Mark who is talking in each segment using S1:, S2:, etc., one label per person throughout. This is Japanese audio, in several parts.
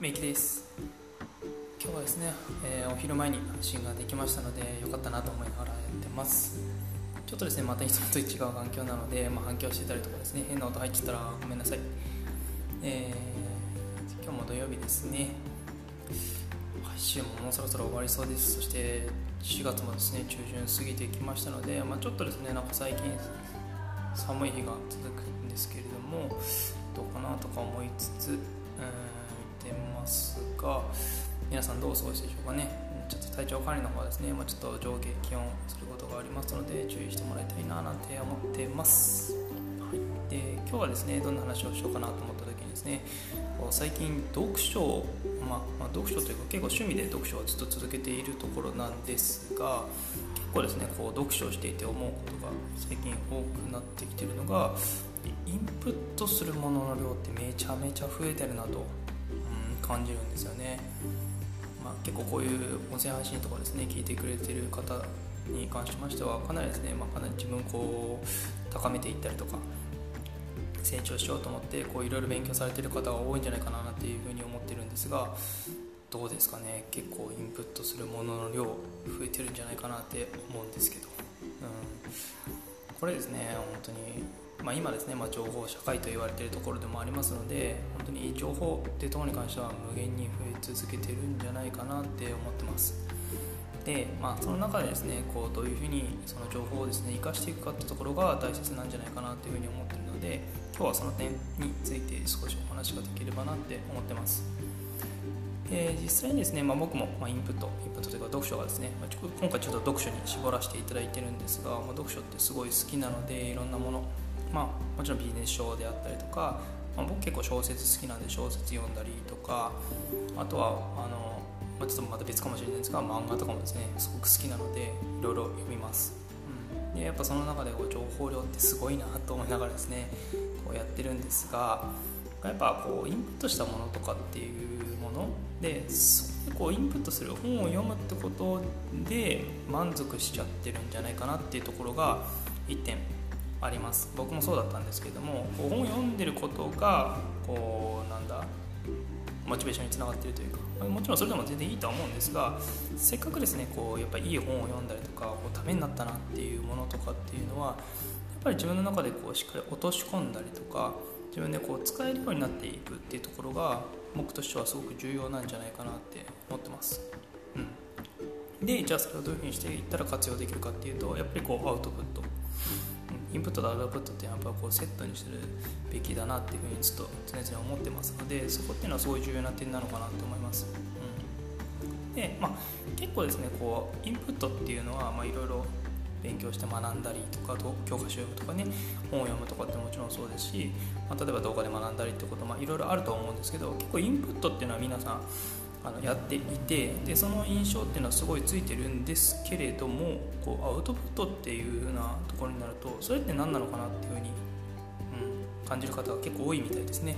S1: メイキです。今日はですね、えー、お昼前に配信ができましたのでよかったなと思いながらやってます。ちょっとですねまたいつもと違う環境なので、まあ、反響してたりとかですね変な音入ってたらごめんなさい。えー、今日も土曜日ですね。配信ももうそろそろ終わりそうです。そして4月もですね中旬過ぎてきましたので、まあ、ちょっとですねなんか最近寒い日が続くんですけれどもどうかなとか思いつつ、ますが皆さんどうお過ごしでしょうかね。ちょっと体調管理の方はですね、まあ、ちょっと上下気温することがありますので注意してもらいたいななんて思ってます、はい、で今日はですねどんな話をしようかなと思った時にですね最近読書を、まあ、ま、読書というか結構趣味で読書をずっと続けているところなんですが結構ですねこう読書をしていて思うことが最近多くなってきてるのがインプットするものの量ってめちゃめちゃ増えてるなと、感じるんですよね、まあ、結構こういう音声配信とかですね聞いてくれてる方に関しましてはかなりですね、まあ、かなり自分をこう高めていったりとか成長しようと思ってこういろいろ勉強されてる方が多いんじゃないかなっていうふうに思ってるんですがどうですかね結構インプットするものの量増えてるんじゃないかなって思うんですけど、うん、これですね本当にまあ、今ですね、まあ、情報社会と言われているところでもありますので本当に情報っていうところに関しては無限に増え続けてるんじゃないかなって思ってます。で、まあ、その中でですねこうどういうふうにその情報をですね生かしていくかってところが大切なんじゃないかなというふうに思ってるので今日はその点について少しお話ができればなって思ってます。え、実際にですね、まあ、僕も、ま、インプットインプットというか読書がですね、ま、今回ちょっと読書に絞らせていただいてるんですが、まあ、読書ってすごい好きなのでいろんなものまあ、もちろんビジネス書であったりとか、まあ、僕結構小説好きなんで小説読んだりとかあとはあの、まあ、ちょっとまた別かもしれないですが漫画とかもですねすごく好きなのでいろいろ読みます、うん、でやっぱその中でこう情報量ってすごいなと思いながらですねこうやってるんですがやっぱこうインプットしたものとかっていうものでそこうインプットする本を読むってことで満足しちゃってるんじゃないかなっていうところが1点。あります。僕もそうだったんですけども本を読んでることがこうなんだモチベーションにつながっているというかもちろんそれでも全然いいとは思うんですがせっかくですねこうやっぱりいい本を読んだりとかこうためになったなっていうものとかっていうのはやっぱり自分の中でこうしっかり落とし込んだりとか自分でこう使えるようになっていくっていうところが僕としてはすごく重要なんじゃないかなって思ってます。うん、でじゃあそれをどういうふうにしていったら活用できるかっていうとやっぱりこうアウトプット。インプットとアウトプットってやっぱこうセットにするべきだなっていうふうにちょっと常々思ってますのでそこっていうのはすごい重要な点なのかなと思います、うん、でまあ結構ですねこうインプットっていうのはいろいろ勉強して学んだりとか教科書読むとかね本を読むとかってもちろんそうですし、まあ、例えば動画で学んだりってこともいろいろあると思うんですけど結構インプットっていうのは皆さんあのやっていてでその印象っていうのはすごいついてるんですけれどもこうアウトプットっていう風なところになるとそれって何なのかなっていう風に、うん、感じる方が結構多いみたいですね。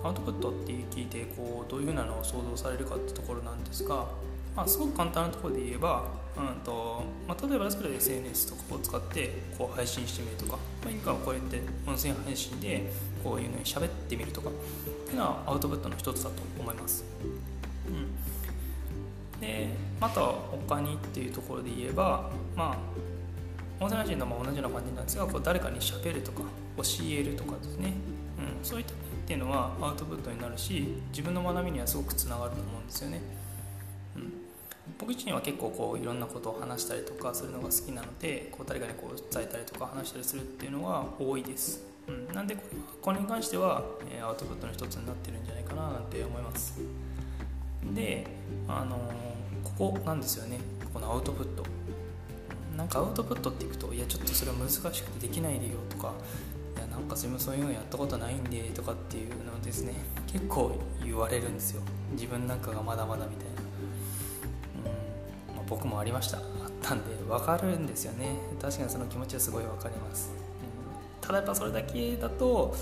S1: うん、アウトプットって聞いてこうどういう風なのを想像されるかってところなんですが、まあ、すごく簡単なところで言えば、うんとまあ、例えばですけど SNS とかを使ってこう配信してみるとか、まあ、今こうやって音声配信でこういうのに喋ってみるとかっていうのはアウトプットの一つだと思います。うん、でまた他にっていうところで言えばまあ音声配信とも同じような感じなんですがこう誰かにしゃべるとか教えるとかですね、うん、そういったっていうのはアウトプットになるし自分の学びにはすごくつながると思うんですよね、うん、僕自身は結構こういろんなことを話したりとかするのが好きなのでこう誰かにこう伝えたりとか話したりするっていうのは多いです。うん、なんでこれに関しては、えアウトプットの一つになってるんじゃないかななんて思います。であのここなんですよね。このアウトプット。なんかアウトプットっていくといやちょっとそれは難しくてできないでよとかいやなんかすみませんそういうのやったことないんでとかっていうのですね。結構言われるんですよ。自分なんかがまだまだみたいな、うん。まあ、僕もありました。あったんで分かるんですよね。確かにその気持ちはすごい分かります。うん。ただやっぱそれだけだと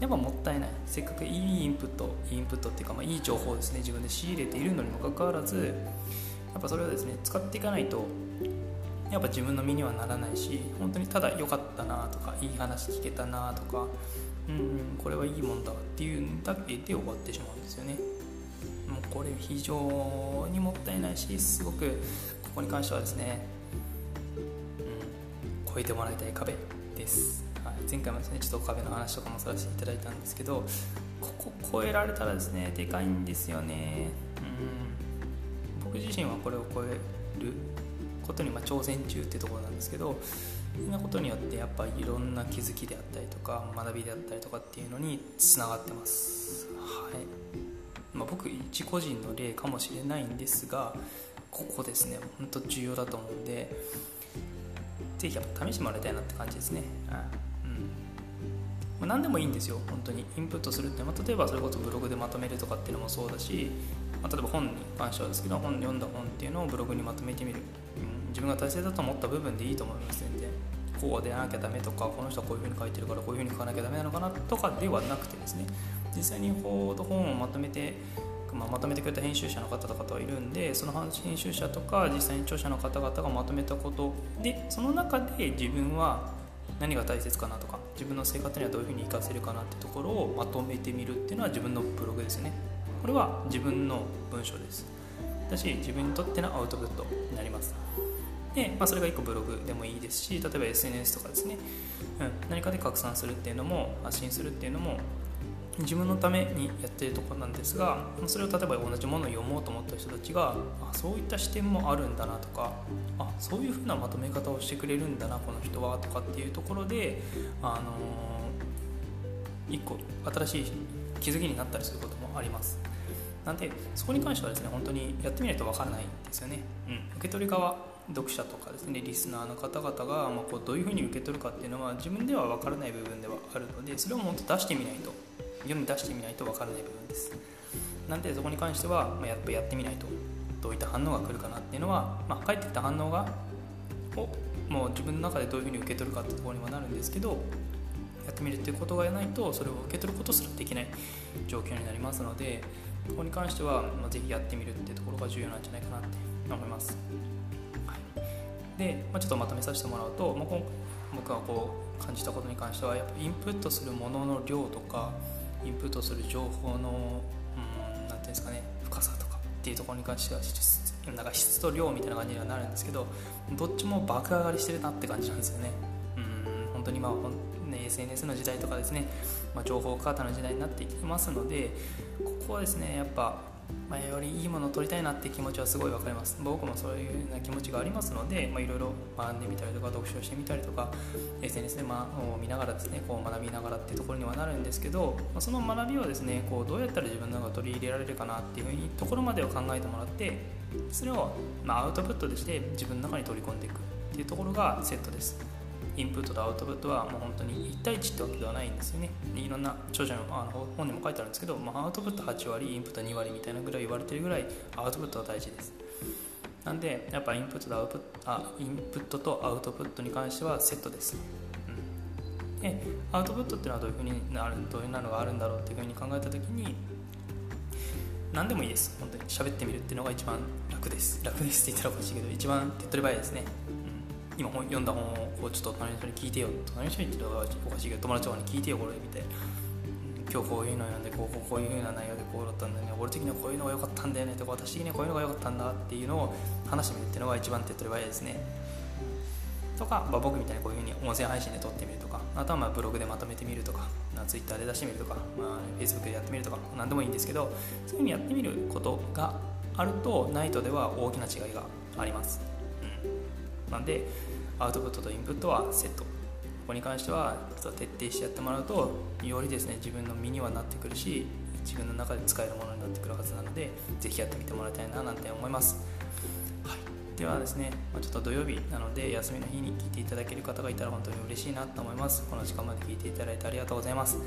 S1: やっぱもったいない。せっかくいいインプットインプットっていうか、まあ、いい情報をですね。自分で仕入れているのにもかかわらずやっぱそれをですね使っていかないとやっぱ自分の身にはならないし本当にただ良かったなとかいい話聞けたなとかうん、うん、これはいいもんだっていうだけで終わってしまうんですよね。もうこれ非常にもったいないしすごくここに関してはですね、うん、超えてもらいたい壁です、はい、前回もですねちょっと壁の話とかもさせていただいたんですけどここ超えられたらですねでかいんですよね、うん、僕自身はこれを超えることにま挑戦中っていうところなんですけどそんなことによってやっぱいろんな気づきであったりとか学びであったりとかっていうのにつながってます。はい。まあ、僕一個人の例かもしれないんですがここですね。本当重要だと思うんでぜひやっぱ試してもらいたいなって感じですね、うんまあ、何でもいいんですよ本当に。インプットするって、まあ、例えばそれこそブログでまとめるとかっていうのもそうだし、まあ、例えば本に関してはですけど本読んだ本っていうのをブログにまとめてみる、うん、自分が大切だと思った部分でいいと思います全然。こうでなきゃダメとかこの人はこういうふうに書いてるからこういうふうに書かなきゃダメなのかなとかではなくてですね。実際に本をまとめて、まあ、まとめてくれた編集者の方とかはいるんでその編集者とか実際に著者の方々がまとめたことでその中で自分は何が大切かなとか自分の生活にはどういうふうに活かせるかなってところをまとめてみるっていうのは自分のブログですね。これは自分の文章です。だし自分にとってのアウトプットになります。で、まあ、それが1個ブログでもいいですし例えば SNS とかですね、うん、何かで拡散するっていうのも発信するっていうのも自分のためにやってるとこなんですがそれを例えば同じものを読もうと思った人たちがあそういった視点もあるんだなとかあそういうふうなまとめ方をしてくれるんだなこの人はとかっていうところで、あのー、一個新しい気づきになったりすることもあります。なんでそこに関してはですね本当にやってみないと分からないんですよね、うん、受け取り側読者とかですねリスナーの方々が、ま、こうどういうふうに受け取るかっていうのは自分では分からない部分ではあるのでそれをもっと出してみないと世に出してみないと分からない部分ですなんでそこに関しては、まあ、やっぱやってみないとどういった反応が来るかなっていうのは、まあ、返ってきた反応がをもう自分の中でどういうふうに受け取るかってところにはなるんですけどやってみるっていうことがないとそれを受け取ることすらできない状況になりますのでここに関しては、まあ、ぜひやってみるっていうところが重要なんじゃないかなって思います。はい、で、まあ、ちょっとまとめさせてもらうと、まあ、僕がこう感じたことに関してはやっぱインプットするものの量とかインプットする情報の何、うん、ていうんですかね深さとかっていうところに関してはなんか質と量みたいな感じにはなるんですけどどっちも爆上がりしてるなって感じなんですよね。うん本当にまあね、SNS の時代とかですね、まあ、情報過多の時代になっていきますのでここはですねやっぱまあ、よりいいものを取りたいなって気持ちはすごい分かります。僕もそういうような気持ちがありますのでいろいろ学んでみたりとか読書してみたりとか SNS で、まあ、見ながらですねこう学びながらっていうところにはなるんですけど、まあ、その学びをですねこうどうやったら自分の中取り入れられるかなっていうふうにところまでを考えてもらってそれを、ま、アウトプットとして自分の中に取り込んでいくっていうところがセットです。インプットとアウトプットはもう本当に1対1ってわけではないんですよね。いろんな著者のあの本にも書いてあるんですけど、まあ、アウトプット8割インプット2割みたいなぐらい言われてるぐらいアウトプットは大事です。なんでやっぱインプットとアウトプットあインプットとアウトプットに関してはセットです、うん、でアウトプットっていうのはどういうふうになるどういうのがあるんだろうっていうふうに考えた時に何でもいいです。本当に。喋ってみるっていうのが一番楽です。楽ですって言ったらおかしいけど一番手っ取り早いですね。今本読んだ本をこうちょっと隣の人に聞いてよ隣の人に言っておかしいけど友達とかに聞いてよこれ見て今日こういうの読んでこうこういう風な内容でこうだったんだよね俺的にはこういうのが良かったんだよねとか私的にはこういうのが良かったんだっていうのを話してみるっていうのが一番手っ取り早いですね。とか、まあ、僕みたいにこういうふうに音声配信で撮ってみるとかあとはまあブログでまとめてみるとか Twitter で出してみるとか、まあ、Facebook でやってみるとか何でもいいんですけどそういうふうにやってみることがあるとナイトでは大きな違いがあります、うん、なんでアウトプットとインプットはセット。ここに関しては徹底してやってもらうとよりですね自分の身にはなってくるし自分の中で使えるものになってくるはずなのでぜひやってみてもらいたいななんて思います、はい、ではですね、まちょっと土曜日なので休みの日に聞いていただける方がいたら本当に嬉しいなと思います。この時間まで聞いていただいてありがとうございます。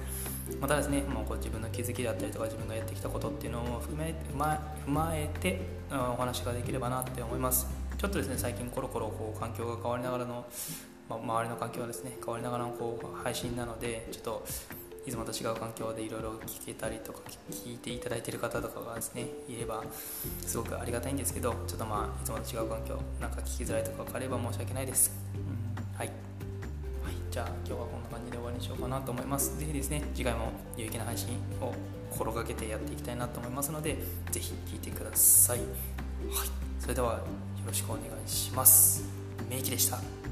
S1: またですねもうこう自分の気づきだったりとか自分がやってきたことっていうのを含め踏まえてお話ができればなって思います。ちょっとですね最近コロコロこう環境が変わりながらの、ま周りの環境がですね変わりながらのこう配信なのでちょっといつもと違う環境でいろいろ聞けたりとか聞いていただいてる方とかがですねいればすごくありがたいんですけどちょっとまあいつもと違う環境なんか聞きづらいとかがあれば申し訳ないです、うん、はい、じゃあ今日はこんな感じで終わりにしようかなと思います。是非ですね次回も有益な配信を心がけてやっていきたいなと思いますので是非聴いてください。はい。それではよろしくお願いします。めいきでした。